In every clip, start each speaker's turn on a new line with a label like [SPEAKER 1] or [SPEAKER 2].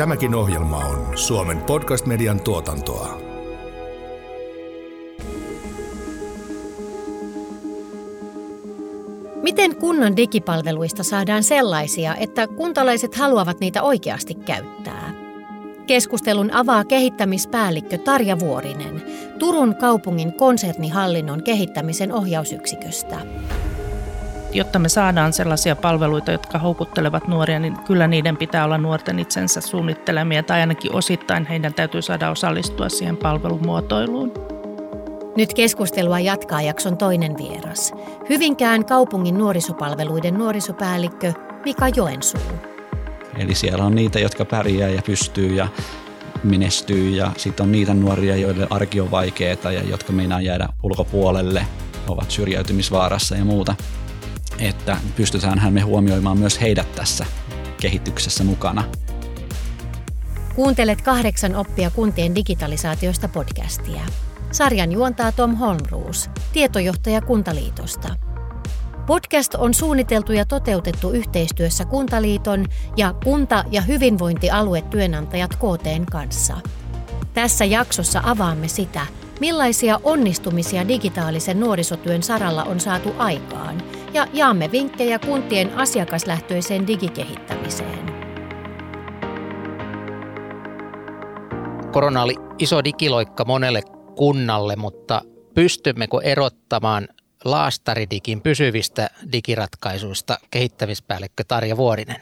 [SPEAKER 1] Tämäkin ohjelma on Suomen podcast-median tuotantoa.
[SPEAKER 2] Miten kunnan digipalveluista saadaan sellaisia, että kuntalaiset haluavat niitä oikeasti käyttää? Keskustelun avaa kehittämispäällikkö Tarja Vuorinen Turun kaupungin konsernihallinnon kehittämisen ohjausyksiköstä.
[SPEAKER 3] Jotta me saadaan sellaisia palveluita, jotka houkuttelevat nuoria, niin kyllä niiden pitää olla nuorten itsensä suunnittelemia tai ainakin osittain heidän täytyy saada osallistua siihen palvelumuotoiluun.
[SPEAKER 2] Nyt keskustelua jatkaa jakson toinen vieras. Hyvinkään kaupungin nuorisopalveluiden nuorisopäällikkö Mika Joensuu.
[SPEAKER 4] Eli siellä on niitä, jotka pärjää ja pystyy ja menestyy ja sitten on niitä nuoria, joille arki on vaikeaa ja jotka meinaa jäädä ulkopuolelle, ovat syrjäytymisvaarassa ja muuta. Että pystytäänhän me huomioimaan myös heidät tässä kehityksessä mukana.
[SPEAKER 2] Kuuntelet kahdeksan oppia kuntien digitalisaatiosta podcastia. Sarjan juontaa Tom Holmruus, tietojohtaja Kuntaliitosta. Podcast on suunniteltu ja toteutettu yhteistyössä Kuntaliiton ja kunta- ja hyvinvointialuetyönantajat KTn kanssa. Tässä jaksossa avaamme sitä, millaisia onnistumisia digitaalisen nuorisotyön saralla on saatu aikaan ja jaamme vinkkejä kuntien asiakaslähtöiseen digikehittämiseen.
[SPEAKER 5] Korona oli iso digiloikka monelle kunnalle, mutta pystymmekö erottamaan laastaridigin pysyvistä digiratkaisuista kehittämispäällikkö Tarja Vuorinen?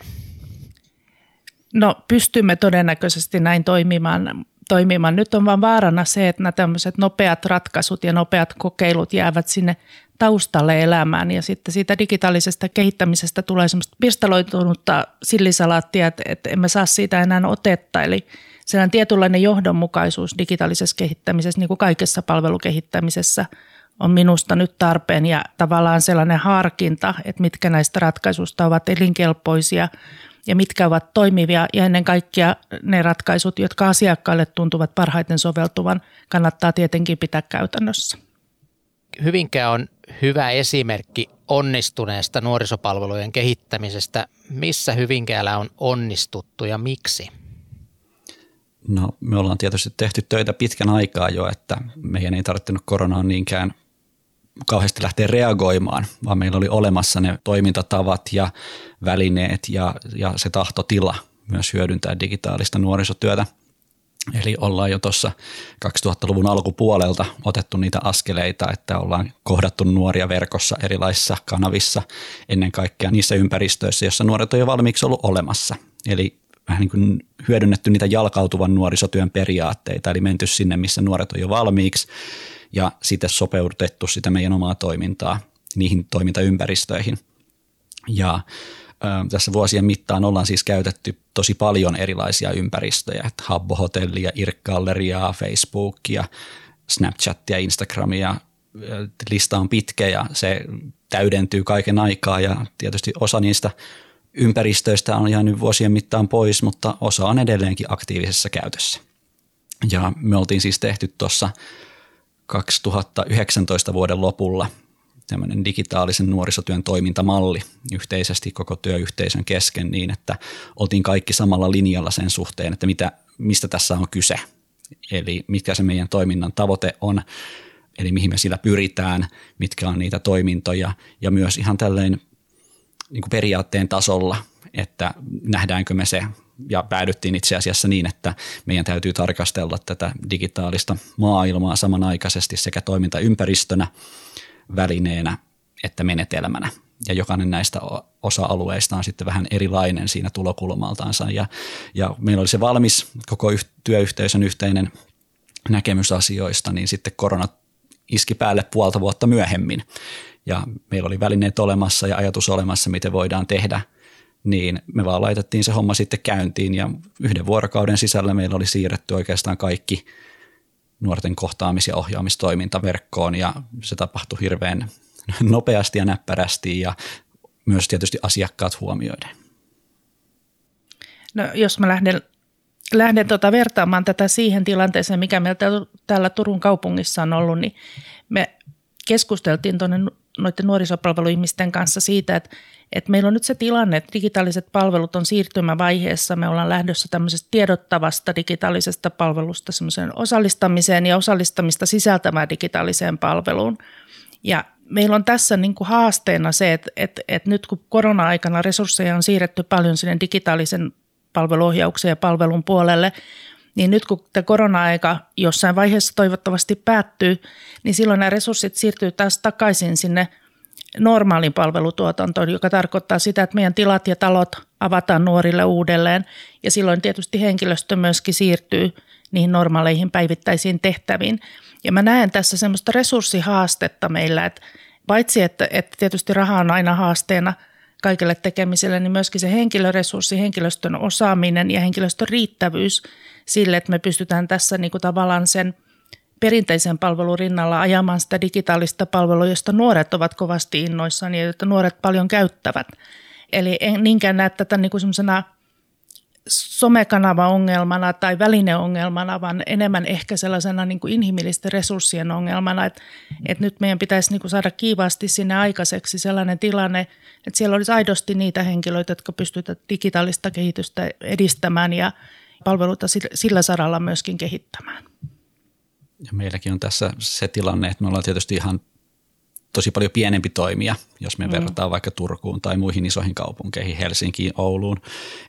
[SPEAKER 3] No pystymme todennäköisesti näin toimimaan, toimimaan. Nyt on vain vaarana se, että nämä tämmöiset nopeat ratkaisut ja nopeat kokeilut jäävät sinne taustalle elämään ja sitten siitä digitaalisesta kehittämisestä tulee semmoista pirstaloitunutta sillisalaattia, että, että emme saa siitä enää otetta. Eli sellainen tietynlainen johdonmukaisuus digitaalisessa kehittämisessä, niin kuin kaikessa palvelukehittämisessä, on minusta nyt tarpeen ja tavallaan sellainen harkinta, että mitkä näistä ratkaisuista ovat elinkelpoisia ja mitkä ovat toimivia ja ennen kaikkea ne ratkaisut, jotka asiakkaille tuntuvat parhaiten soveltuvan, kannattaa tietenkin pitää käytännössä.
[SPEAKER 5] Hyvinkään on hyvä esimerkki onnistuneesta nuorisopalvelujen kehittämisestä. Missä Hyvinkäällä on onnistuttu ja miksi?
[SPEAKER 4] No me ollaan tietysti tehty töitä pitkän aikaa jo, että meidän ei tarvittanut koronaan niinkään kauheasti lähteä reagoimaan, vaan meillä oli olemassa ne toimintatavat ja välineet ja, ja se tahtotila myös hyödyntää digitaalista nuorisotyötä. Eli ollaan jo tuossa 2000-luvun alkupuolelta otettu niitä askeleita, että ollaan kohdattu nuoria verkossa erilaisissa kanavissa, ennen kaikkea niissä ympäristöissä, joissa nuoret on jo valmiiksi ollut olemassa. Eli vähän niin kuin hyödynnetty niitä jalkautuvan nuorisotyön periaatteita, eli menty sinne, missä nuoret on jo valmiiksi, ja sitten sopeutettu sitä meidän omaa toimintaa niihin toimintaympäristöihin. Ja tässä vuosien mittaan ollaan siis käytetty tosi paljon erilaisia ympäristöjä, että Habbo-hotellia, Irk-galleriaa, Facebookia, Snapchatia, Instagramia, lista on pitkä ja se täydentyy kaiken aikaa ja tietysti osa niistä ympäristöistä on jäänyt vuosien mittaan pois, mutta osa on edelleenkin aktiivisessa käytössä. Ja me oltiin siis tehty tuossa 2019 vuoden lopulla tämmöinen digitaalisen nuorisotyön toimintamalli yhteisesti koko työyhteisön kesken niin, että oltiin kaikki samalla linjalla sen suhteen, että mitä, mistä tässä on kyse. Eli mitkä se meidän toiminnan tavoite on, eli mihin me sillä pyritään, mitkä on niitä toimintoja ja myös ihan tälleen niin kuin periaatteen tasolla, että nähdäänkö me se ja päädyttiin itse asiassa niin, että meidän täytyy tarkastella tätä digitaalista maailmaa samanaikaisesti sekä toimintaympäristönä, välineenä että menetelmänä. Ja jokainen näistä osa-alueista on sitten vähän erilainen siinä tulokulmaltaansa. Ja, ja meillä oli se valmis koko työyhteisön yhteinen näkemys asioista, niin sitten korona iski päälle puolta vuotta myöhemmin. Ja meillä oli välineet olemassa ja ajatus olemassa, miten voidaan tehdä – niin me vaan laitettiin se homma sitten käyntiin ja yhden vuorokauden sisällä meillä oli siirretty oikeastaan kaikki nuorten kohtaamis- ja ohjaamistoiminta verkkoon ja se tapahtui hirveän nopeasti ja näppärästi ja myös tietysti asiakkaat huomioiden.
[SPEAKER 3] No, jos mä lähden, lähden tuota vertaamaan tätä siihen tilanteeseen, mikä meillä täällä Turun kaupungissa on ollut, niin me keskusteltiin tuonne noiden nuorisopalveluihmisten kanssa siitä, että, että meillä on nyt se tilanne, että digitaaliset palvelut on siirtymävaiheessa. Me ollaan lähdössä tämmöisestä tiedottavasta digitaalisesta palvelusta semmoiseen osallistamiseen ja osallistamista sisältämään digitaaliseen palveluun. Ja meillä on tässä niin kuin haasteena se, että, että, että nyt kun korona-aikana resursseja on siirretty paljon sinne digitaalisen palveluohjauksen ja palvelun puolelle, niin nyt kun tämä korona-aika jossain vaiheessa toivottavasti päättyy, niin silloin nämä resurssit siirtyy taas takaisin sinne normaalin palvelutuotantoon, joka tarkoittaa sitä, että meidän tilat ja talot avataan nuorille uudelleen ja silloin tietysti henkilöstö myöskin siirtyy niihin normaaleihin päivittäisiin tehtäviin. Ja mä näen tässä semmoista resurssihaastetta meillä, että paitsi että, että tietysti raha on aina haasteena kaikille tekemiselle, niin myöskin se henkilöresurssi, henkilöstön osaaminen ja henkilöstön riittävyys sille, että me pystytään tässä niin kuin tavallaan sen perinteisen palvelun rinnalla ajamaan sitä digitaalista palvelua, josta nuoret ovat kovasti innoissaan ja jota nuoret paljon käyttävät. Eli en niinkään näe tätä niin kuin somekanava-ongelmana tai välineongelmana, vaan enemmän ehkä sellaisena niin kuin inhimillisten resurssien ongelmana, että, että nyt meidän pitäisi niin kuin saada kiivaasti sinne aikaiseksi sellainen tilanne, että siellä olisi aidosti niitä henkilöitä, jotka pystyvät digitaalista kehitystä edistämään ja palveluita sillä saralla myöskin kehittämään.
[SPEAKER 4] Ja meilläkin on tässä se tilanne, että me ollaan tietysti ihan tosi paljon pienempi toimija, jos me mm. verrataan vaikka Turkuun tai muihin isoihin kaupunkeihin, Helsinkiin, Ouluun,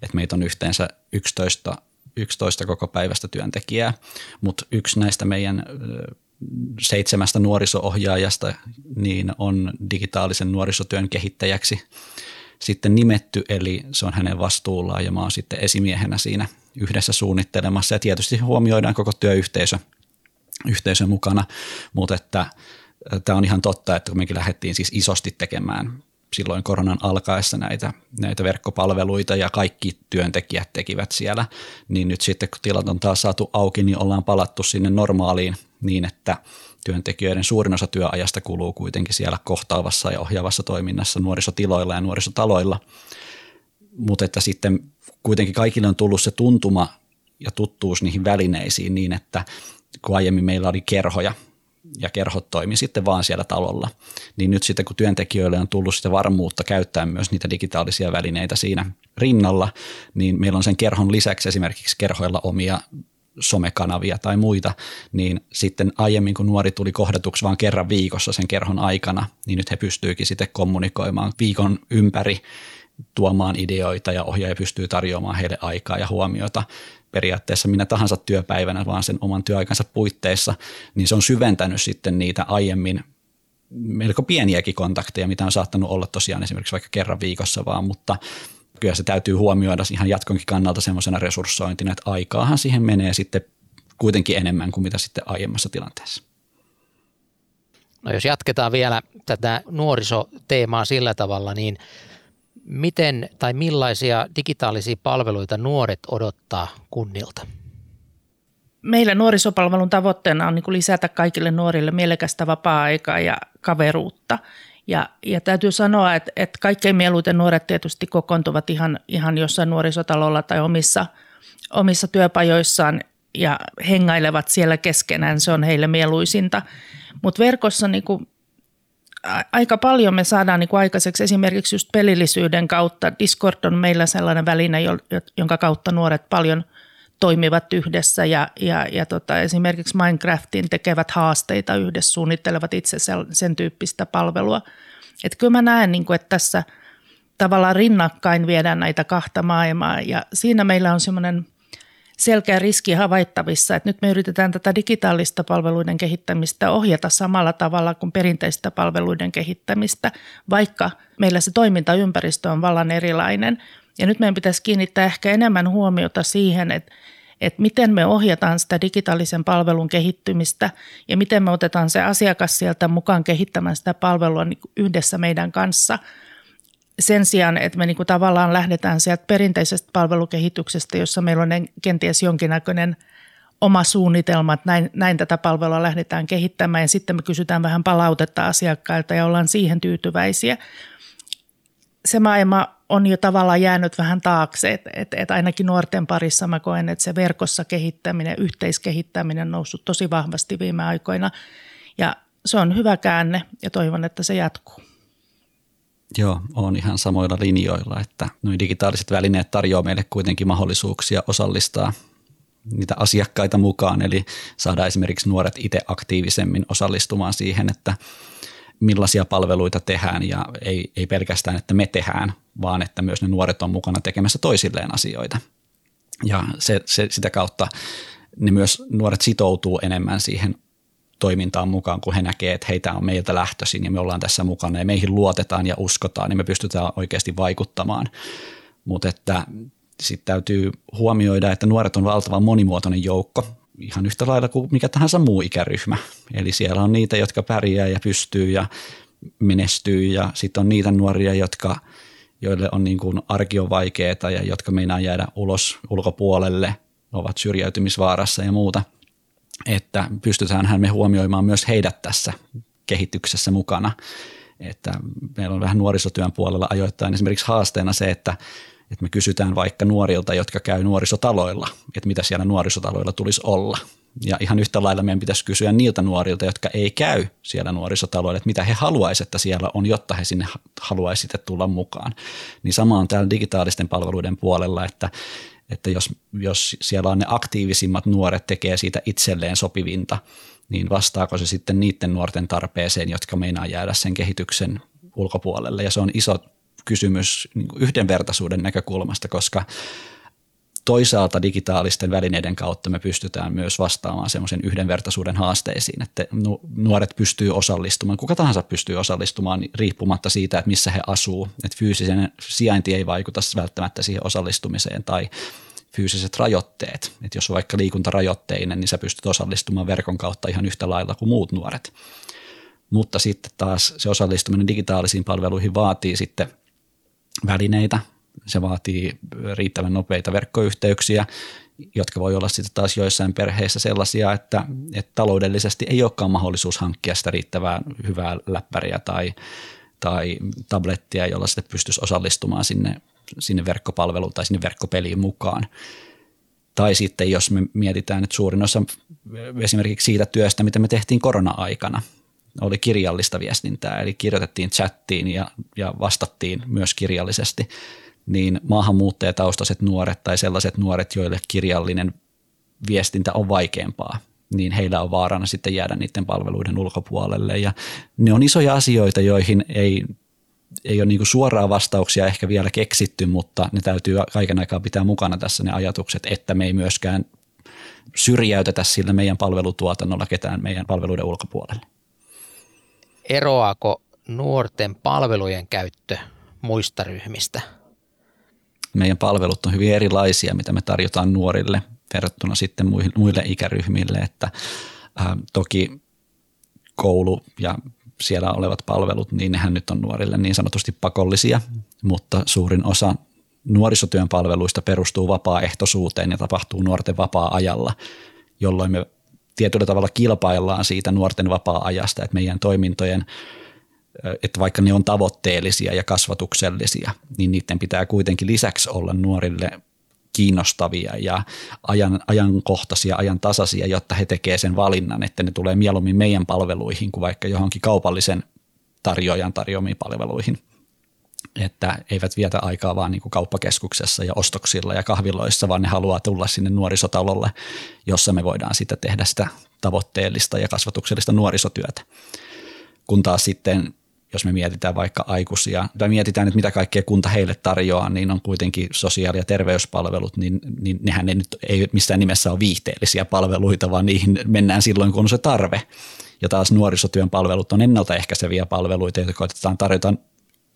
[SPEAKER 4] että meitä on yhteensä 11, 11 koko päivästä työntekijää, mutta yksi näistä meidän seitsemästä nuoriso-ohjaajasta niin on digitaalisen nuorisotyön kehittäjäksi sitten nimetty, eli se on hänen vastuullaan ja mä oon sitten esimiehenä siinä yhdessä suunnittelemassa. Ja tietysti huomioidaan koko työyhteisö yhteisö mukana, mutta että tämä on ihan totta, että kun mekin lähdettiin siis isosti tekemään silloin koronan alkaessa näitä, näitä verkkopalveluita ja kaikki työntekijät tekivät siellä, niin nyt sitten kun tilat on taas saatu auki, niin ollaan palattu sinne normaaliin niin, että työntekijöiden suurin osa työajasta kuluu kuitenkin siellä kohtaavassa ja ohjaavassa toiminnassa nuorisotiloilla ja nuorisotaloilla. Mutta että sitten kuitenkin kaikille on tullut se tuntuma ja tuttuus niihin välineisiin niin, että kun aiemmin meillä oli kerhoja, ja kerhot toimi sitten vaan siellä talolla. Niin nyt sitten kun työntekijöille on tullut sitä varmuutta käyttää myös niitä digitaalisia välineitä siinä rinnalla, niin meillä on sen kerhon lisäksi esimerkiksi kerhoilla omia somekanavia tai muita, niin sitten aiemmin kun nuori tuli kohdatuksi vain kerran viikossa sen kerhon aikana, niin nyt he pystyykin sitten kommunikoimaan viikon ympäri tuomaan ideoita ja ohjaaja pystyy tarjoamaan heille aikaa ja huomiota periaatteessa minä tahansa työpäivänä, vaan sen oman työaikansa puitteissa, niin se on syventänyt sitten niitä aiemmin melko pieniäkin kontakteja, mitä on saattanut olla tosiaan esimerkiksi vaikka kerran viikossa vaan, mutta kyllä se täytyy huomioida ihan jatkonkin kannalta semmoisena resurssointina, että aikaahan siihen menee sitten kuitenkin enemmän kuin mitä sitten aiemmassa tilanteessa.
[SPEAKER 5] No jos jatketaan vielä tätä nuorisoteemaa sillä tavalla, niin Miten tai millaisia digitaalisia palveluita nuoret odottaa kunnilta?
[SPEAKER 3] Meillä nuorisopalvelun tavoitteena on niin lisätä kaikille nuorille mielekästä vapaa-aikaa ja kaveruutta. Ja, ja täytyy sanoa, että, että kaikkein mieluiten nuoret tietysti kokoontuvat ihan, ihan jossain nuorisotalolla tai omissa, omissa työpajoissaan ja hengailevat siellä keskenään. Se on heille mieluisinta. Mutta verkossa niin kuin aika paljon me saadaan niin kuin aikaiseksi esimerkiksi just pelillisyyden kautta. Discord on meillä sellainen väline, jonka kautta nuoret paljon toimivat yhdessä ja, ja, ja tota, esimerkiksi Minecraftin tekevät haasteita yhdessä, suunnittelevat itse sen, tyyppistä palvelua. Et kyllä mä näen, niin kuin, että tässä tavallaan rinnakkain viedään näitä kahta maailmaa ja siinä meillä on semmoinen – selkeä riski havaittavissa, että nyt me yritetään tätä digitaalista palveluiden kehittämistä ohjata samalla tavalla kuin perinteistä palveluiden kehittämistä, vaikka meillä se toimintaympäristö on vallan erilainen. Ja nyt meidän pitäisi kiinnittää ehkä enemmän huomiota siihen, että että miten me ohjataan sitä digitaalisen palvelun kehittymistä ja miten me otetaan se asiakas sieltä mukaan kehittämään sitä palvelua niin yhdessä meidän kanssa – sen sijaan, että me niinku tavallaan lähdetään sieltä perinteisestä palvelukehityksestä, jossa meillä on kenties jonkinnäköinen oma suunnitelma, että näin, näin tätä palvelua lähdetään kehittämään ja sitten me kysytään vähän palautetta asiakkailta ja ollaan siihen tyytyväisiä. Se maailma on jo tavallaan jäänyt vähän taakse, että, että, että ainakin nuorten parissa mä koen, että se verkossa kehittäminen, yhteiskehittäminen on noussut tosi vahvasti viime aikoina ja se on hyvä käänne ja toivon, että se jatkuu.
[SPEAKER 4] Joo, on ihan samoilla linjoilla, että nuo digitaaliset välineet tarjoavat meille kuitenkin mahdollisuuksia osallistaa niitä asiakkaita mukaan, eli saada esimerkiksi nuoret itse aktiivisemmin osallistumaan siihen, että millaisia palveluita tehdään ja ei, ei pelkästään, että me tehdään, vaan että myös ne nuoret on mukana tekemässä toisilleen asioita. Ja se, se, sitä kautta ne myös nuoret sitoutuu enemmän siihen toimintaan mukaan, kun he näkevät, että heitä on meiltä lähtöisin ja me ollaan tässä mukana ja meihin luotetaan ja uskotaan, niin me pystytään oikeasti vaikuttamaan. Mutta että sitten täytyy huomioida, että nuoret on valtavan monimuotoinen joukko, ihan yhtä lailla kuin mikä tahansa muu ikäryhmä. Eli siellä on niitä, jotka pärjää ja pystyy ja menestyy ja sitten on niitä nuoria, jotka, joille on niin kuin arki on vaikeaa ja jotka meinaa jäädä ulos ulkopuolelle, ovat syrjäytymisvaarassa ja muuta. Että pystytäänhän me huomioimaan myös heidät tässä kehityksessä mukana. Että meillä on vähän nuorisotyön puolella ajoittain esimerkiksi haasteena se, että että me kysytään vaikka nuorilta, jotka käy nuorisotaloilla, että mitä siellä nuorisotaloilla tulisi olla. Ja ihan yhtä lailla meidän pitäisi kysyä niiltä nuorilta, jotka ei käy siellä nuorisotaloilla, että mitä he haluaisivat, että siellä on, jotta he sinne haluaisivat tulla mukaan. Niin sama on täällä digitaalisten palveluiden puolella, että, että jos, jos siellä on ne aktiivisimmat nuoret tekee siitä itselleen sopivinta, niin vastaako se sitten niiden nuorten tarpeeseen, jotka meinaa jäädä sen kehityksen ulkopuolelle. Ja se on iso kysymys niin yhdenvertaisuuden näkökulmasta, koska toisaalta digitaalisten välineiden kautta me pystytään myös vastaamaan semmoisen yhdenvertaisuuden haasteisiin, että nuoret pystyy osallistumaan, kuka tahansa pystyy osallistumaan riippumatta siitä, että missä he asuu, että fyysisen sijainti ei vaikuta välttämättä siihen osallistumiseen tai fyysiset rajoitteet, että jos on vaikka liikuntarajoitteinen, niin sä pystyt osallistumaan verkon kautta ihan yhtä lailla kuin muut nuoret. Mutta sitten taas se osallistuminen digitaalisiin palveluihin vaatii sitten välineitä. Se vaatii riittävän nopeita verkkoyhteyksiä, jotka voi olla sitten taas joissain perheissä sellaisia, että, että taloudellisesti ei olekaan mahdollisuus hankkia sitä riittävää hyvää läppäriä tai, tai tablettia, jolla sitten pystyisi osallistumaan sinne, sinne verkkopalveluun tai sinne verkkopeliin mukaan. Tai sitten jos me mietitään, että suurin osa esimerkiksi siitä työstä, mitä me tehtiin korona-aikana – oli kirjallista viestintää, eli kirjoitettiin chattiin ja, ja vastattiin myös kirjallisesti, niin maahanmuuttajataustaiset nuoret tai sellaiset nuoret, joille kirjallinen viestintä on vaikeampaa, niin heillä on vaarana sitten jäädä niiden palveluiden ulkopuolelle. Ja ne on isoja asioita, joihin ei, ei ole niin suoraa vastauksia ehkä vielä keksitty, mutta ne täytyy kaiken aikaa pitää mukana tässä ne ajatukset, että me ei myöskään syrjäytetä sillä meidän palvelutuotannolla ketään meidän palveluiden ulkopuolelle
[SPEAKER 5] eroaako nuorten palvelujen käyttö muista ryhmistä?
[SPEAKER 4] Meidän palvelut on hyvin erilaisia, mitä me tarjotaan nuorille verrattuna sitten muille ikäryhmille, että ää, toki koulu ja siellä olevat palvelut, niin nehän nyt on nuorille niin sanotusti pakollisia, mutta suurin osa nuorisotyön palveluista perustuu vapaaehtoisuuteen ja tapahtuu nuorten vapaa-ajalla, jolloin me tietyllä tavalla kilpaillaan siitä nuorten vapaa-ajasta, että meidän toimintojen, että vaikka ne on tavoitteellisia ja kasvatuksellisia, niin niiden pitää kuitenkin lisäksi olla nuorille kiinnostavia ja ajan, ajankohtaisia, ajantasaisia, jotta he tekevät sen valinnan, että ne tulee mieluummin meidän palveluihin kuin vaikka johonkin kaupallisen tarjoajan tarjoamiin palveluihin että eivät vietä aikaa vaan niin kuin kauppakeskuksessa ja ostoksilla ja kahviloissa, vaan ne haluaa tulla sinne nuorisotalolle, jossa me voidaan sitten tehdä sitä tavoitteellista ja kasvatuksellista nuorisotyötä. Kun taas sitten, jos me mietitään vaikka aikuisia, tai mietitään, että mitä kaikkea kunta heille tarjoaa, niin on kuitenkin sosiaali- ja terveyspalvelut, niin, niin nehän ei nyt ei missään nimessä ole viihteellisiä palveluita, vaan niihin mennään silloin, kun on se tarve. Ja taas nuorisotyön palvelut on ennaltaehkäiseviä palveluita, joita koitetaan tarjota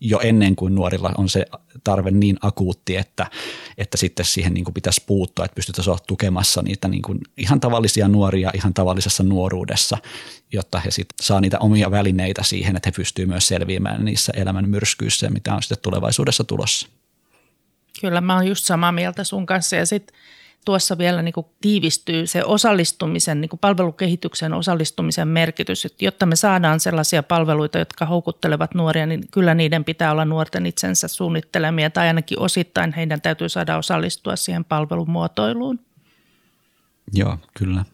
[SPEAKER 4] jo ennen kuin nuorilla on se tarve niin akuutti, että, että sitten siihen niin kuin pitäisi puuttua, että pystytään olla tukemassa niitä niin kuin ihan tavallisia nuoria ihan tavallisessa nuoruudessa, jotta he sitten saa niitä omia välineitä siihen, että he pystyvät myös selviämään niissä elämän myrskyissä, mitä on sitten tulevaisuudessa tulossa.
[SPEAKER 3] Kyllä, mä oon just samaa mieltä sun kanssa ja sitten tuossa vielä niin kuin tiivistyy se osallistumisen, niin kuin palvelukehityksen osallistumisen merkitys. Että jotta me saadaan sellaisia palveluita, jotka houkuttelevat nuoria, niin kyllä niiden pitää olla nuorten itsensä suunnittelemia tai ainakin osittain heidän täytyy saada osallistua siihen palvelumuotoiluun.
[SPEAKER 4] Joo, kyllä.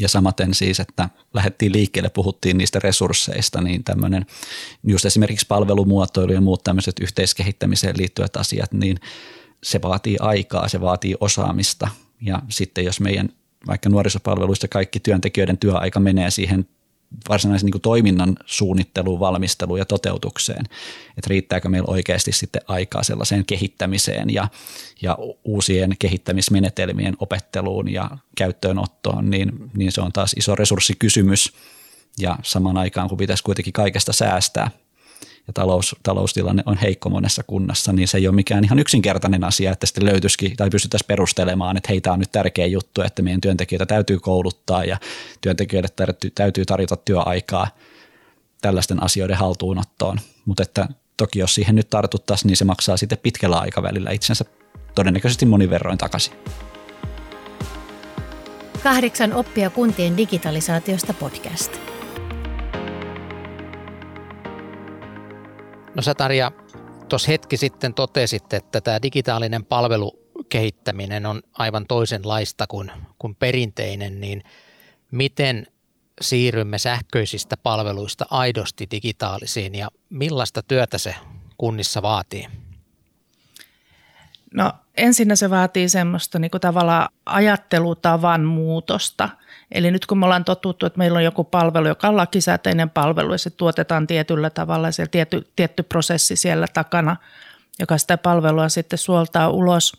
[SPEAKER 4] Ja samaten siis, että lähdettiin liikkeelle, puhuttiin niistä resursseista, niin tämmöinen just esimerkiksi palvelumuotoilu ja muut tämmöiset yhteiskehittämiseen liittyvät asiat, niin se vaatii aikaa, se vaatii osaamista. Ja sitten jos meidän vaikka nuorisopalveluista kaikki työntekijöiden työaika menee siihen varsinaisen niin toiminnan suunnitteluun, valmisteluun ja toteutukseen, että riittääkö meillä oikeasti sitten aikaa sellaiseen kehittämiseen ja, ja uusien kehittämismenetelmien opetteluun ja käyttöönottoon, niin, niin se on taas iso resurssikysymys ja samaan aikaan kun pitäisi kuitenkin kaikesta säästää – ja talous, taloustilanne on heikko monessa kunnassa, niin se ei ole mikään ihan yksinkertainen asia, että sitten löytyisikin tai pystyttäisiin perustelemaan, että heitä on nyt tärkeä juttu, että meidän työntekijöitä täytyy kouluttaa ja työntekijöille täytyy, täytyy tarjota työaikaa tällaisten asioiden haltuunottoon. Mutta että toki jos siihen nyt tartuttaisiin, niin se maksaa sitten pitkällä aikavälillä itsensä todennäköisesti monin verroin takaisin.
[SPEAKER 2] Kahdeksan oppia kuntien digitalisaatiosta podcast.
[SPEAKER 5] No sä Tarja, tuossa hetki sitten totesit, että tämä digitaalinen palvelukehittäminen on aivan toisenlaista kuin, kuin perinteinen, niin miten siirrymme sähköisistä palveluista aidosti digitaalisiin ja millaista työtä se kunnissa vaatii?
[SPEAKER 3] No ensinnä se vaatii semmoista niin kuin tavallaan ajattelutavan muutosta. Eli nyt kun me ollaan totuttu, että meillä on joku palvelu, joka on lakisääteinen palvelu ja se tuotetaan tietyllä tavalla, se tietty, tietty prosessi siellä takana, joka sitä palvelua sitten suoltaa ulos,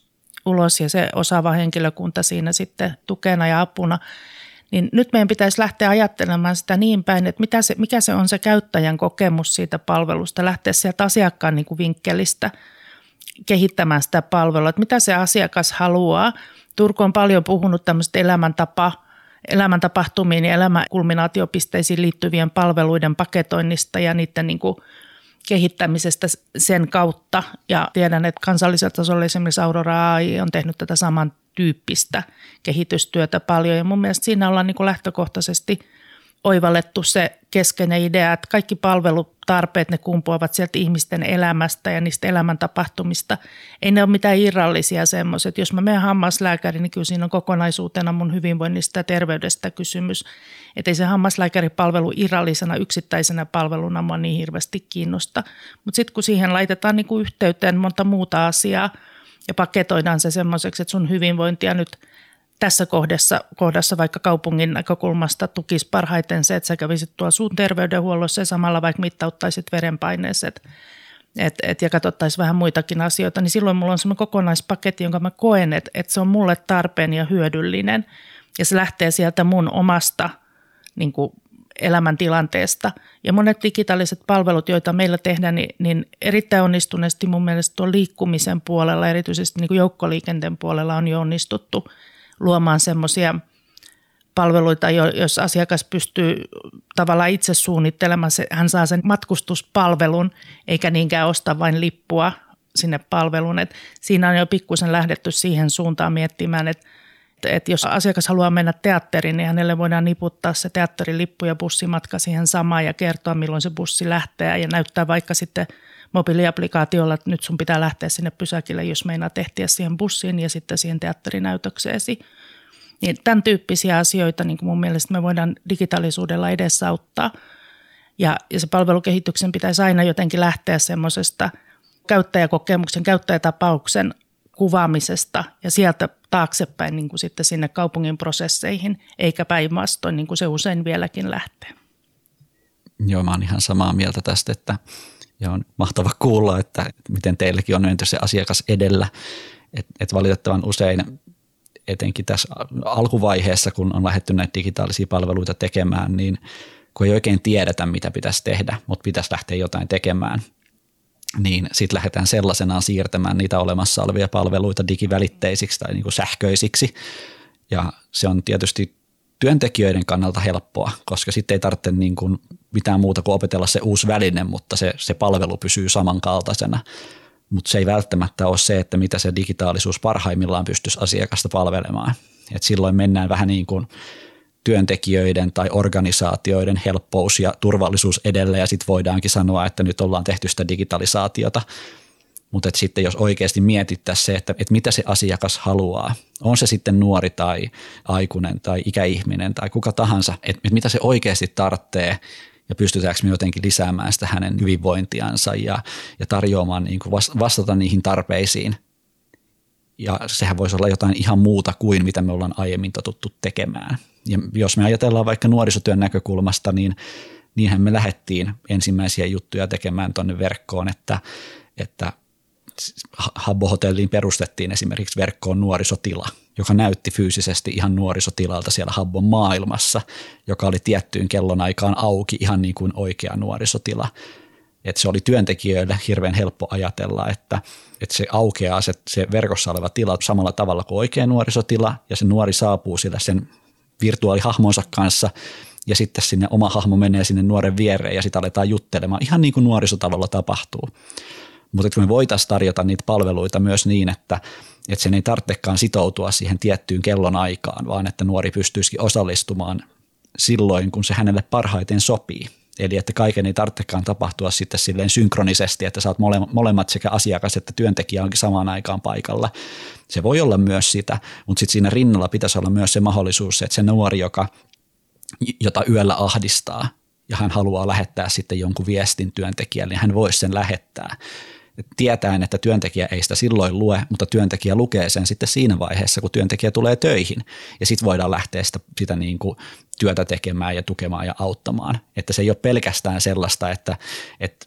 [SPEAKER 3] ulos ja se osaava henkilökunta siinä sitten tukena ja apuna, niin nyt meidän pitäisi lähteä ajattelemaan sitä niin päin, että mitä se, mikä se on se käyttäjän kokemus siitä palvelusta, lähteä sieltä asiakkaan niin kuin vinkkelistä – kehittämään sitä palvelua, että mitä se asiakas haluaa. Turku on paljon puhunut tämmöistä elämäntapa, elämäntapahtumiin ja elämänkulminaatiopisteisiin liittyvien palveluiden paketoinnista ja niiden niin kuin kehittämisestä sen kautta. Ja tiedän, että kansallisella tasolla esimerkiksi Aurora AI on tehnyt tätä samantyyppistä kehitystyötä paljon. Ja mun mielestä siinä ollaan niin kuin lähtökohtaisesti – oivallettu se keskeinen idea, että kaikki palvelutarpeet, ne kumpuavat sieltä ihmisten elämästä ja niistä elämäntapahtumista. Ei ne ole mitään irrallisia semmoiset. Jos mä menen hammaslääkäriin, niin kyllä siinä on kokonaisuutena mun hyvinvoinnista ja terveydestä kysymys. Että ei se hammaslääkäripalvelu irrallisena yksittäisenä palveluna mua niin hirveästi kiinnosta. Mutta sitten kun siihen laitetaan niin kuin yhteyteen monta muuta asiaa ja paketoidaan se semmoiseksi, että sun hyvinvointia nyt – tässä kohdassa, kohdassa vaikka kaupungin näkökulmasta tukisi parhaiten se, että sä kävisit tuolla suun terveydenhuollossa ja samalla vaikka mittauttaisit verenpaineessa, että et, et, ja katsottaisiin vähän muitakin asioita, niin silloin mulla on semmoinen kokonaispaketti, jonka mä koen, että, että se on mulle tarpeen ja hyödyllinen. Ja se lähtee sieltä mun omasta niin kuin elämäntilanteesta. Ja monet digitaaliset palvelut, joita meillä tehdään, niin, niin erittäin onnistuneesti mun mielestä tuon liikkumisen puolella, erityisesti niin kuin joukkoliikenteen puolella on jo onnistuttu – luomaan semmoisia palveluita, jos asiakas pystyy tavallaan itse suunnittelemaan, hän saa sen matkustuspalvelun eikä niinkään osta vain lippua sinne palveluun. Et siinä on jo pikkusen lähdetty siihen suuntaan miettimään, että että jos asiakas haluaa mennä teatteriin, niin hänelle voidaan niputtaa se teatterilippu ja bussimatka siihen samaan ja kertoa, milloin se bussi lähtee ja näyttää vaikka sitten mobiiliaplikaatiolla, nyt sun pitää lähteä sinne pysäkille, jos meinaa tehtiä siihen bussiin ja sitten siihen teatterinäytökseesi. Niin tämän tyyppisiä asioita niin mun mielestä me voidaan digitaalisuudella edesauttaa. Ja, ja se palvelukehityksen pitäisi aina jotenkin lähteä semmoisesta käyttäjäkokemuksen, käyttäjätapauksen kuvaamisesta ja sieltä taaksepäin niin kuin sitten sinne kaupungin prosesseihin, eikä päinvastoin niin kuin se usein vieläkin lähtee.
[SPEAKER 4] Joo, mä oon ihan samaa mieltä tästä, että ja on mahtava kuulla, että, miten teillekin on menty se asiakas edellä. Että et valitettavan usein, etenkin tässä alkuvaiheessa, kun on lähdetty näitä digitaalisia palveluita tekemään, niin kun ei oikein tiedetä, mitä pitäisi tehdä, mutta pitäisi lähteä jotain tekemään, niin sitten lähdetään sellaisenaan siirtämään niitä olemassa olevia palveluita digivälitteisiksi tai niin kuin sähköisiksi. Ja se on tietysti työntekijöiden kannalta helppoa, koska sitten ei tarvitse niin kuin mitään muuta kuin opetella se uusi väline, mutta se, se palvelu pysyy samankaltaisena. Mutta se ei välttämättä ole se, että mitä se digitaalisuus parhaimmillaan pystyisi asiakasta palvelemaan. Et silloin mennään vähän niin kuin työntekijöiden tai organisaatioiden helppous ja turvallisuus edelle ja sitten voidaankin sanoa, että nyt ollaan tehty sitä digitalisaatiota. Mutta sitten jos oikeasti mietittäisiin se, että, että mitä se asiakas haluaa, on se sitten nuori tai aikuinen tai ikäihminen tai kuka tahansa, että, että mitä se oikeasti tarvitsee ja pystytäänkö me jotenkin lisäämään sitä hänen hyvinvointiansa ja, ja tarjoamaan niin kuin vastata niihin tarpeisiin. Ja sehän voisi olla jotain ihan muuta kuin mitä me ollaan aiemmin totuttu tekemään. Ja jos me ajatellaan vaikka nuorisotyön näkökulmasta, niin niinhän me lähdettiin ensimmäisiä juttuja tekemään tuonne verkkoon, että, että Habbo-hotelliin perustettiin esimerkiksi verkkoon nuorisotila, joka näytti fyysisesti ihan nuorisotilalta siellä Habbon maailmassa, joka oli tiettyyn kellonaikaan auki ihan niin kuin oikea nuorisotila. Et se oli työntekijöille hirveän helppo ajatella, että, että se aukeaa se, se verkossa oleva tila samalla tavalla kuin oikea nuorisotila ja se nuori saapuu sillä sen virtuaalihahmonsa kanssa ja sitten sinne oma hahmo menee sinne nuoren viereen ja sitten aletaan juttelemaan ihan niin kuin nuorisotalolla tapahtuu. Mutta kun me voitaisiin tarjota niitä palveluita myös niin, että, että sen ei tarvitsekaan sitoutua siihen tiettyyn kellon aikaan, vaan että nuori pystyisikin osallistumaan silloin, kun se hänelle parhaiten sopii. Eli että kaiken ei tarvitsekaan tapahtua sitten silleen synkronisesti, että oot molemmat sekä asiakas että työntekijä onkin samaan aikaan paikalla. Se voi olla myös sitä, mutta sitten siinä rinnalla pitäisi olla myös se mahdollisuus, että se nuori, joka, jota yöllä ahdistaa ja hän haluaa lähettää sitten jonkun viestin työntekijälle, niin hän voisi sen lähettää tietäen, että työntekijä ei sitä silloin lue, mutta työntekijä lukee sen sitten siinä vaiheessa, kun työntekijä tulee töihin. Ja sitten voidaan lähteä sitä, sitä niin kuin työtä tekemään ja tukemaan ja auttamaan. Että se ei ole pelkästään sellaista, että, että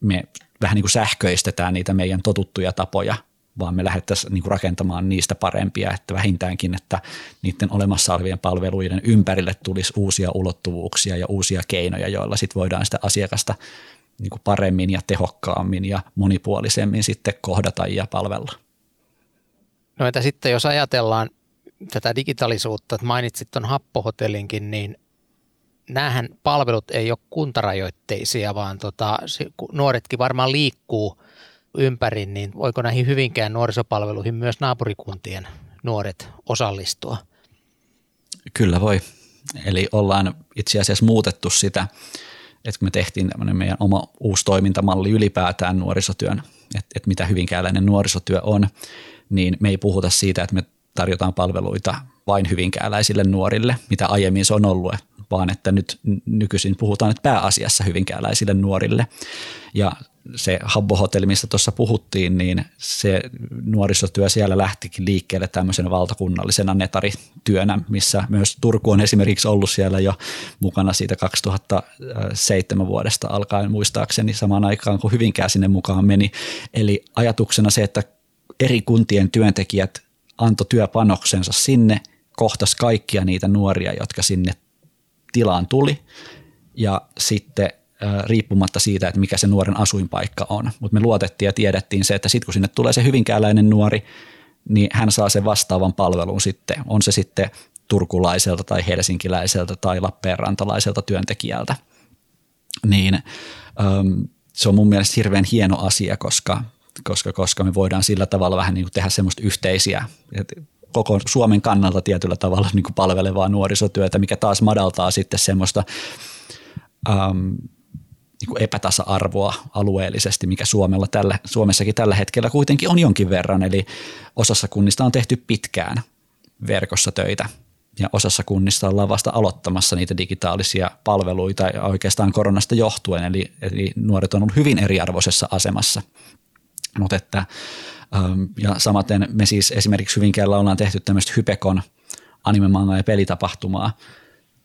[SPEAKER 4] me vähän niin kuin sähköistetään niitä meidän totuttuja tapoja, vaan me lähdettäisiin niin kuin rakentamaan niistä parempia, että vähintäänkin, että niiden olemassa olevien palveluiden ympärille tulisi uusia ulottuvuuksia ja uusia keinoja, joilla sitten voidaan sitä asiakasta niin kuin paremmin ja tehokkaammin ja monipuolisemmin sitten kohdata ja palvella.
[SPEAKER 5] No entä sitten jos ajatellaan tätä digitaalisuutta, että mainitsit tuon happohotellinkin, niin näähän palvelut ei ole kuntarajoitteisia, vaan tota, nuoretkin varmaan liikkuu ympäri, niin voiko näihin hyvinkään nuorisopalveluihin myös naapurikuntien nuoret osallistua?
[SPEAKER 4] Kyllä voi. Eli ollaan itse asiassa muutettu sitä että kun me tehtiin tämmöinen meidän oma uusi toimintamalli ylipäätään nuorisotyön, että, että mitä hyvinkääläinen nuorisotyö on, niin me ei puhuta siitä, että me tarjotaan palveluita vain hyvinkääläisille nuorille, mitä aiemmin se on ollut, vaan että nyt nykyisin puhutaan että pääasiassa hyvinkääläisille nuorille. Ja se Habbo-hotelli, mistä tuossa puhuttiin, niin se nuorisotyö siellä lähtikin liikkeelle tämmöisenä valtakunnallisena netarityönä, missä myös Turku on esimerkiksi ollut siellä jo mukana siitä 2007 vuodesta alkaen muistaakseni samaan aikaan, kun Hyvinkään sinne mukaan meni. Eli ajatuksena se, että eri kuntien työntekijät antoi työpanoksensa sinne, kohtas kaikkia niitä nuoria, jotka sinne tilaan tuli ja sitten riippumatta siitä, että mikä se nuoren asuinpaikka on. Mutta me luotettiin ja tiedettiin se, että sitten kun sinne tulee se hyvinkääläinen nuori, niin hän saa sen vastaavan palvelun sitten. On se sitten turkulaiselta tai helsinkiläiseltä tai lappeenrantalaiselta työntekijältä. Niin se on mun mielestä hirveän hieno asia, koska, koska, koska me voidaan sillä tavalla vähän niin kuin tehdä semmoista yhteisiä, koko Suomen kannalta tietyllä tavalla niin kuin palvelevaa nuorisotyötä, mikä taas madaltaa sitten semmoista um, niin epätasa-arvoa alueellisesti, mikä Suomella tällä, Suomessakin tällä hetkellä kuitenkin on jonkin verran. Eli osassa kunnista on tehty pitkään verkossa töitä ja osassa kunnista ollaan vasta aloittamassa niitä digitaalisia palveluita ja oikeastaan koronasta johtuen, eli, eli nuoret on ollut hyvin eriarvoisessa asemassa. Mutta että, ja samaten me siis esimerkiksi Hyvinkäällä ollaan tehty tämmöistä Hypekon animemanga ja pelitapahtumaa,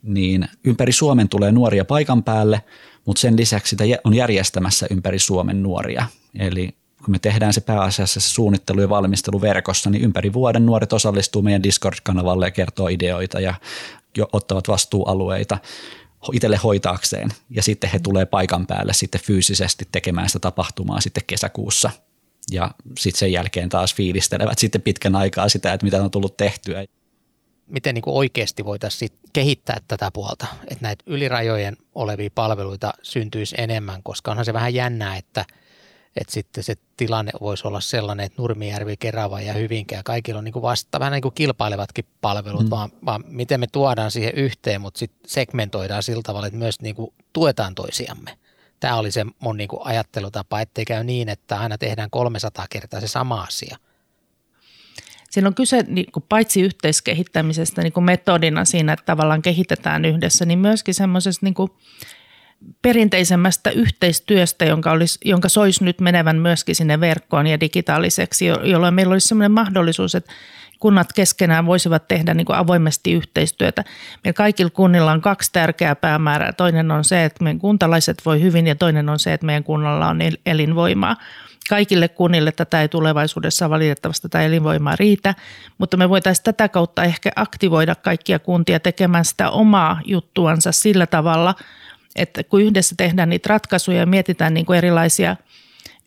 [SPEAKER 4] niin ympäri Suomen tulee nuoria paikan päälle – mutta sen lisäksi sitä on järjestämässä ympäri Suomen nuoria. Eli kun me tehdään se pääasiassa se suunnittelu ja valmistelu verkossa, niin ympäri vuoden nuoret osallistuu meidän Discord-kanavalle ja kertoo ideoita ja jo ottavat vastuualueita itselle hoitaakseen. Ja sitten he tulee paikan päälle sitten fyysisesti tekemään sitä tapahtumaa sitten kesäkuussa. Ja sitten sen jälkeen taas fiilistelevät sitten pitkän aikaa sitä, että mitä on tullut tehtyä
[SPEAKER 5] miten niin kuin oikeasti voitaisiin kehittää tätä puolta, että näitä ylirajojen olevia palveluita syntyisi enemmän, koska onhan se vähän jännää, että, että sitten se tilanne voisi olla sellainen, että Nurmijärvi, Kerava ja Hyvinkää, kaikilla on niin kuin vasta vähän niin kuin kilpailevatkin palvelut, mm. vaan, vaan miten me tuodaan siihen yhteen, mutta sitten segmentoidaan sillä tavalla, että myös niin kuin tuetaan toisiamme Tämä oli se mun niin kuin ajattelutapa, ettei käy niin, että aina tehdään 300 kertaa se sama asia.
[SPEAKER 3] Siinä on kyse niin kuin paitsi yhteiskehittämisestä niin kuin metodina siinä, että tavallaan kehitetään yhdessä, niin myöskin semmoisesta niin perinteisemmästä yhteistyöstä, jonka, olisi, jonka soisi nyt menevän myöskin sinne verkkoon ja digitaaliseksi, jolloin meillä olisi sellainen mahdollisuus, että kunnat keskenään voisivat tehdä niin kuin avoimesti yhteistyötä. Meillä kaikilla kunnilla on kaksi tärkeää päämäärää. Toinen on se, että meidän kuntalaiset voi hyvin ja toinen on se, että meidän kunnalla on elinvoimaa. Kaikille kunnille tätä ei tulevaisuudessa valitettavasti tätä elinvoimaa riitä, mutta me voitaisiin tätä kautta ehkä aktivoida kaikkia kuntia tekemään sitä omaa juttuansa sillä tavalla, että kun yhdessä tehdään niitä ratkaisuja ja mietitään niin kuin erilaisia –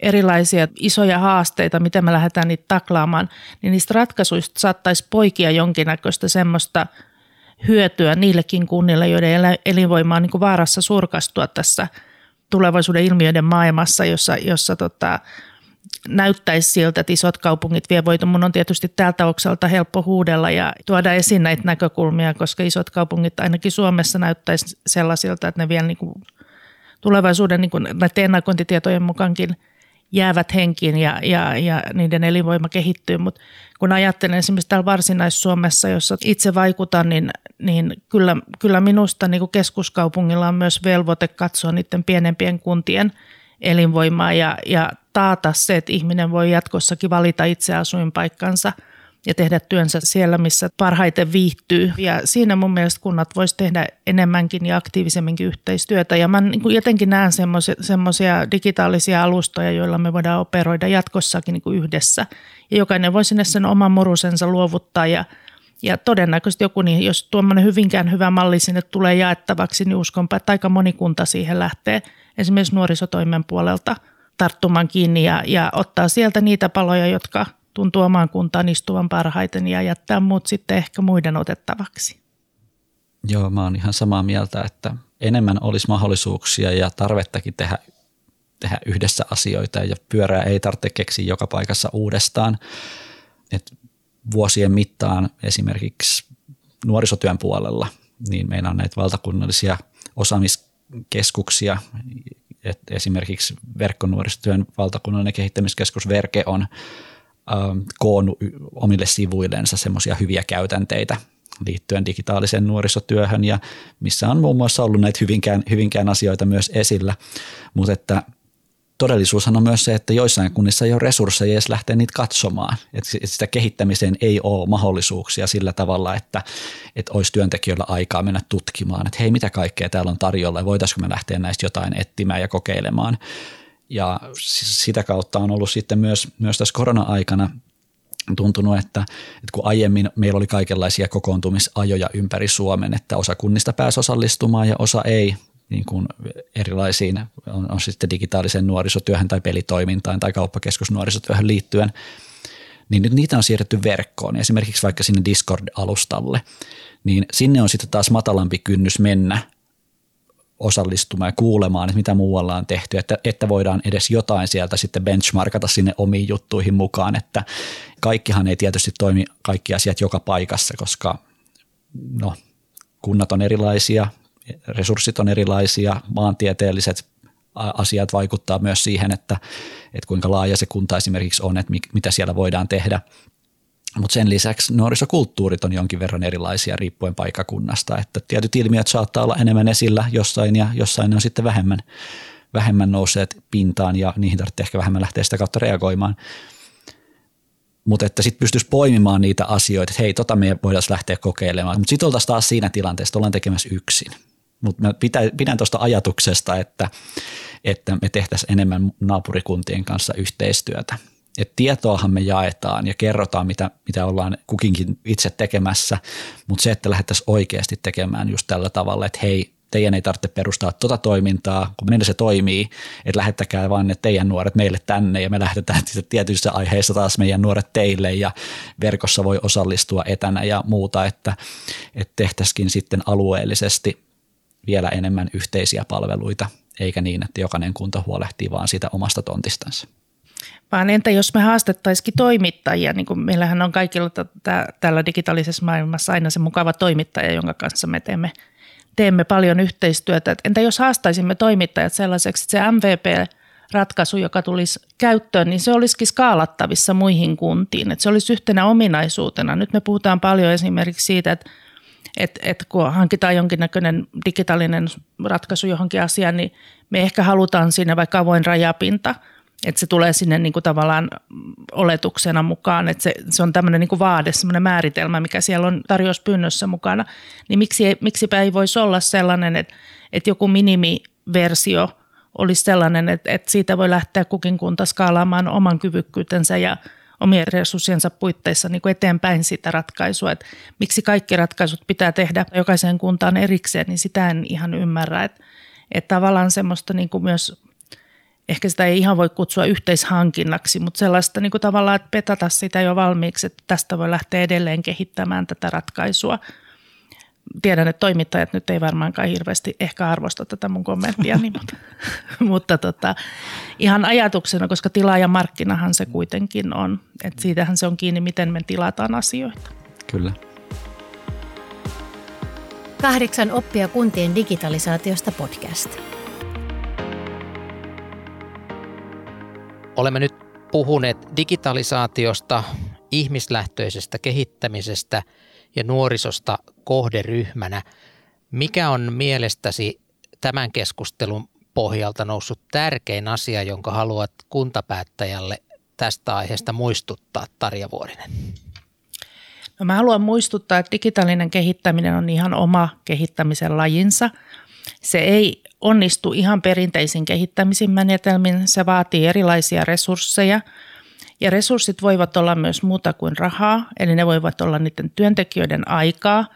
[SPEAKER 3] erilaisia isoja haasteita, miten me lähdetään niitä taklaamaan, niin niistä ratkaisuista saattaisi poikia jonkinnäköistä semmoista hyötyä niillekin kunnille, joiden elinvoima on niin kuin vaarassa surkastua tässä tulevaisuuden ilmiöiden maailmassa, jossa, jossa tota, näyttäisi siltä, että isot kaupungit vie voiton. Mun on tietysti tältä oksalta helppo huudella ja tuoda esiin näitä näkökulmia, koska isot kaupungit ainakin Suomessa näyttäisi sellaisilta, että ne vielä niin kuin tulevaisuuden niin kuin näiden ennakointitietojen mukaankin – jäävät henkiin ja, ja, ja niiden elinvoima kehittyy. Mutta kun ajattelen esimerkiksi täällä Varsinais-Suomessa, jossa itse vaikutan, niin, niin kyllä, kyllä minusta niin kuin keskuskaupungilla on myös velvoite katsoa niiden pienempien kuntien elinvoimaa ja, ja taata se, että ihminen voi jatkossakin valita itse asuinpaikkansa – ja tehdä työnsä siellä, missä parhaiten viihtyy. Ja siinä mun mielestä kunnat vois tehdä enemmänkin ja aktiivisemminkin yhteistyötä. Ja mä niin jotenkin näen semmoisia digitaalisia alustoja, joilla me voidaan operoida jatkossakin niin kuin yhdessä. Ja jokainen voi sinne sen oman murusensa luovuttaa ja ja todennäköisesti joku, niin jos tuommoinen hyvinkään hyvä malli sinne tulee jaettavaksi, niin uskonpa, että aika moni kunta siihen lähtee esimerkiksi nuorisotoimen puolelta tarttumaan kiinni ja, ja ottaa sieltä niitä paloja, jotka tuntuu omaan kuntaan istuvan parhaiten ja jättää muut sitten ehkä muiden otettavaksi.
[SPEAKER 4] Joo, mä oon ihan samaa mieltä, että enemmän olisi mahdollisuuksia ja tarvettakin tehdä, tehdä yhdessä asioita ja pyörää ei tarvitse keksiä joka paikassa uudestaan. Et vuosien mittaan esimerkiksi nuorisotyön puolella, niin meillä on näitä valtakunnallisia osaamiskeskuksia, et esimerkiksi verkkonuorisotyön valtakunnallinen kehittämiskeskus Verke on koonnut omille sivuillensa semmoisia hyviä käytänteitä liittyen digitaaliseen nuorisotyöhön ja missä on muun muassa ollut näitä hyvinkään, hyvinkään asioita myös esillä, mutta että todellisuushan on myös se, että joissain kunnissa ei ole resursseja edes lähteä niitä katsomaan. Että sitä kehittämiseen ei ole mahdollisuuksia sillä tavalla, että, että olisi työntekijöillä aikaa mennä tutkimaan, että hei mitä kaikkea täällä on tarjolla ja voitaisiinko me lähteä näistä jotain etsimään ja kokeilemaan. Ja sitä kautta on ollut sitten myös, myös tässä korona-aikana tuntunut, että, että kun aiemmin meillä oli kaikenlaisia kokoontumisajoja ympäri Suomen, että osa kunnista pääsi osallistumaan ja osa ei, niin kuin erilaisiin, on, on sitten digitaaliseen nuorisotyöhön tai pelitoimintaan tai kauppakeskusnuorisotyöhön liittyen, niin nyt niitä on siirretty verkkoon, esimerkiksi vaikka sinne Discord-alustalle, niin sinne on sitten taas matalampi kynnys mennä osallistumaan ja kuulemaan, että mitä muualla on tehty, että, että voidaan edes jotain sieltä sitten benchmarkata sinne omiin juttuihin mukaan, että kaikkihan ei tietysti toimi kaikki asiat joka paikassa, koska no, kunnat on erilaisia, resurssit on erilaisia, maantieteelliset asiat vaikuttaa myös siihen, että, että kuinka laaja se kunta esimerkiksi on, että mitä siellä voidaan tehdä – mutta sen lisäksi nuorisokulttuurit on jonkin verran erilaisia riippuen paikakunnasta, että tietyt ilmiöt saattaa olla enemmän esillä jossain ja jossain ne on sitten vähemmän, vähemmän nousseet pintaan ja niihin tarvitsee ehkä vähemmän lähteä sitä kautta reagoimaan. Mutta että sitten pystyisi poimimaan niitä asioita, että hei, tota me voidaan lähteä kokeilemaan. Mutta sitten oltaisiin taas siinä tilanteessa, että ollaan tekemässä yksin. Mutta mä pidän tuosta ajatuksesta, että, että me tehtäisiin enemmän naapurikuntien kanssa yhteistyötä – että tietoahan me jaetaan ja kerrotaan, mitä, mitä ollaan kukinkin itse tekemässä, mutta se, että lähdettäisiin oikeasti tekemään just tällä tavalla, että hei, teidän ei tarvitse perustaa tuota toimintaa, kun meillä se toimii, että lähettäkää vaan ne teidän nuoret meille tänne ja me lähdetään tietyissä aiheissa taas meidän nuoret teille ja verkossa voi osallistua etänä ja muuta, että, että tehtäisikin sitten alueellisesti vielä enemmän yhteisiä palveluita, eikä niin, että jokainen kunta huolehtii vaan siitä omasta tontistansa.
[SPEAKER 3] Vaan entä jos me haastettaisikin toimittajia, niin kuin meillähän on kaikilla tällä digitaalisessa maailmassa aina se mukava toimittaja, jonka kanssa me teemme, teemme paljon yhteistyötä. Et entä jos haastaisimme toimittajat sellaiseksi, että se MVP-ratkaisu, joka tulisi käyttöön, niin se olisikin skaalattavissa muihin kuntiin. Että se olisi yhtenä ominaisuutena. Nyt me puhutaan paljon esimerkiksi siitä, että että et kun hankitaan jonkinnäköinen digitaalinen ratkaisu johonkin asiaan, niin me ehkä halutaan sinne vaikka avoin rajapinta, että se tulee sinne niin kuin tavallaan oletuksena mukaan, että se, se on tämmöinen niin kuin vaade, semmoinen määritelmä, mikä siellä on tarjouspyynnössä mukana, niin miksi, miksipä ei voisi olla sellainen, että, että joku minimiversio olisi sellainen, että, että siitä voi lähteä kukin kunta skaalaamaan oman kyvykkyytensä ja omien resurssiensa puitteissa niin kuin eteenpäin sitä ratkaisua. Että miksi kaikki ratkaisut pitää tehdä jokaiseen kuntaan erikseen, niin sitä en ihan ymmärrä. Että, että tavallaan semmoista niin kuin myös, ehkä sitä ei ihan voi kutsua yhteishankinnaksi, mutta sellaista niin kuin tavallaan, että petata sitä jo valmiiksi, että tästä voi lähteä edelleen kehittämään tätä ratkaisua – tiedän, että toimittajat nyt ei varmaankaan hirveästi ehkä arvosta tätä mun kommenttia, niin, mutta, mutta tota, ihan ajatuksena, koska tilaajamarkkinahan se kuitenkin on. Että siitähän se on kiinni, miten me tilataan asioita.
[SPEAKER 4] Kyllä.
[SPEAKER 2] Kahdeksan oppia kuntien digitalisaatiosta podcast.
[SPEAKER 5] Olemme nyt puhuneet digitalisaatiosta, ihmislähtöisestä kehittämisestä – ja nuorisosta kohderyhmänä. Mikä on mielestäsi tämän keskustelun pohjalta noussut tärkein asia, jonka haluat kuntapäättäjälle tästä aiheesta muistuttaa, Tarja Vuorinen?
[SPEAKER 3] No mä haluan muistuttaa, että digitaalinen kehittäminen on ihan oma kehittämisen lajinsa. Se ei onnistu ihan perinteisin kehittämisen menetelmin. Se vaatii erilaisia resursseja – ja resurssit voivat olla myös muuta kuin rahaa, eli ne voivat olla niiden työntekijöiden aikaa.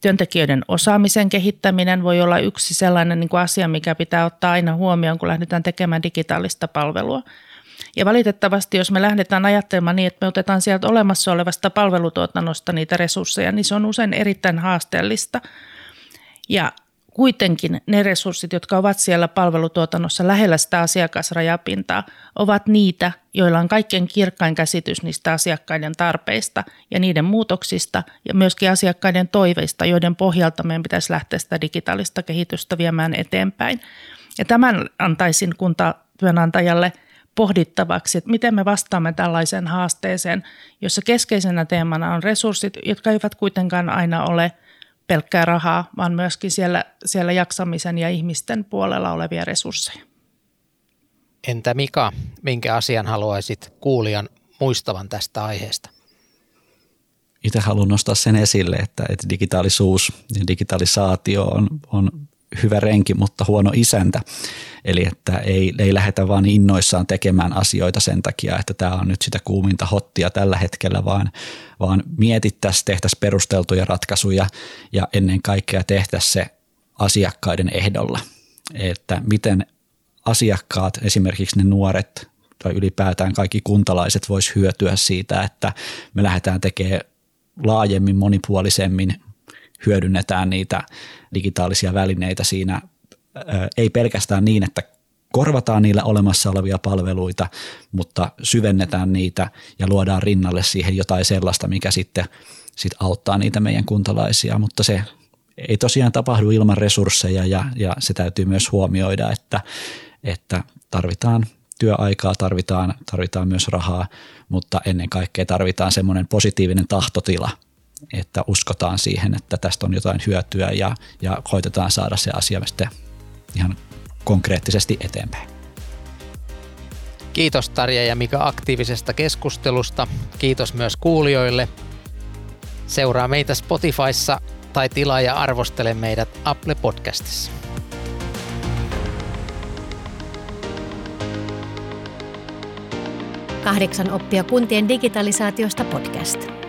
[SPEAKER 3] Työntekijöiden osaamisen kehittäminen voi olla yksi sellainen niin kuin asia, mikä pitää ottaa aina huomioon, kun lähdetään tekemään digitaalista palvelua. Ja valitettavasti, jos me lähdetään ajattelemaan niin, että me otetaan sieltä olemassa olevasta palvelutuotannosta niitä resursseja, niin se on usein erittäin haasteellista. Ja kuitenkin ne resurssit, jotka ovat siellä palvelutuotannossa lähellä sitä asiakasrajapintaa, ovat niitä, joilla on kaikkein kirkkain käsitys niistä asiakkaiden tarpeista ja niiden muutoksista ja myöskin asiakkaiden toiveista, joiden pohjalta meidän pitäisi lähteä sitä digitaalista kehitystä viemään eteenpäin. Ja tämän antaisin kuntatyönantajalle pohdittavaksi, että miten me vastaamme tällaiseen haasteeseen, jossa keskeisenä teemana on resurssit, jotka eivät kuitenkaan aina ole – pelkkää rahaa, vaan myöskin siellä, siellä jaksamisen ja ihmisten puolella olevia resursseja.
[SPEAKER 5] Entä Mika, minkä asian haluaisit kuulijan muistavan tästä aiheesta?
[SPEAKER 4] Itse haluan nostaa sen esille, että, että digitaalisuus ja digitalisaatio on, on hyvä renki, mutta huono isäntä. Eli että ei, ei lähdetä vaan innoissaan tekemään asioita sen takia, että tämä on nyt sitä kuuminta hottia tällä hetkellä, vaan, vaan mietittäisiin, tehtäisiin perusteltuja ratkaisuja ja ennen kaikkea tehtäisiin se asiakkaiden ehdolla. Että miten asiakkaat, esimerkiksi ne nuoret tai ylipäätään kaikki kuntalaiset vois hyötyä siitä, että me lähdetään tekemään laajemmin, monipuolisemmin, hyödynnetään niitä digitaalisia välineitä siinä ei pelkästään niin, että korvataan niillä olemassa olevia palveluita, mutta syvennetään niitä ja luodaan rinnalle siihen jotain sellaista, mikä sitten sit auttaa niitä meidän kuntalaisia, mutta se ei tosiaan tapahdu ilman resursseja ja, ja se täytyy myös huomioida, että, että tarvitaan työaikaa, tarvitaan, tarvitaan myös rahaa, mutta ennen kaikkea tarvitaan semmoinen positiivinen tahtotila – että uskotaan siihen, että tästä on jotain hyötyä ja, ja koitetaan saada se asia sitten ihan konkreettisesti eteenpäin.
[SPEAKER 5] Kiitos Tarja ja Mika aktiivisesta keskustelusta. Kiitos myös kuulijoille. Seuraa meitä Spotifyssa tai tilaa ja arvostele meidät Apple Podcastissa.
[SPEAKER 2] Kahdeksan oppia kuntien digitalisaatiosta podcast.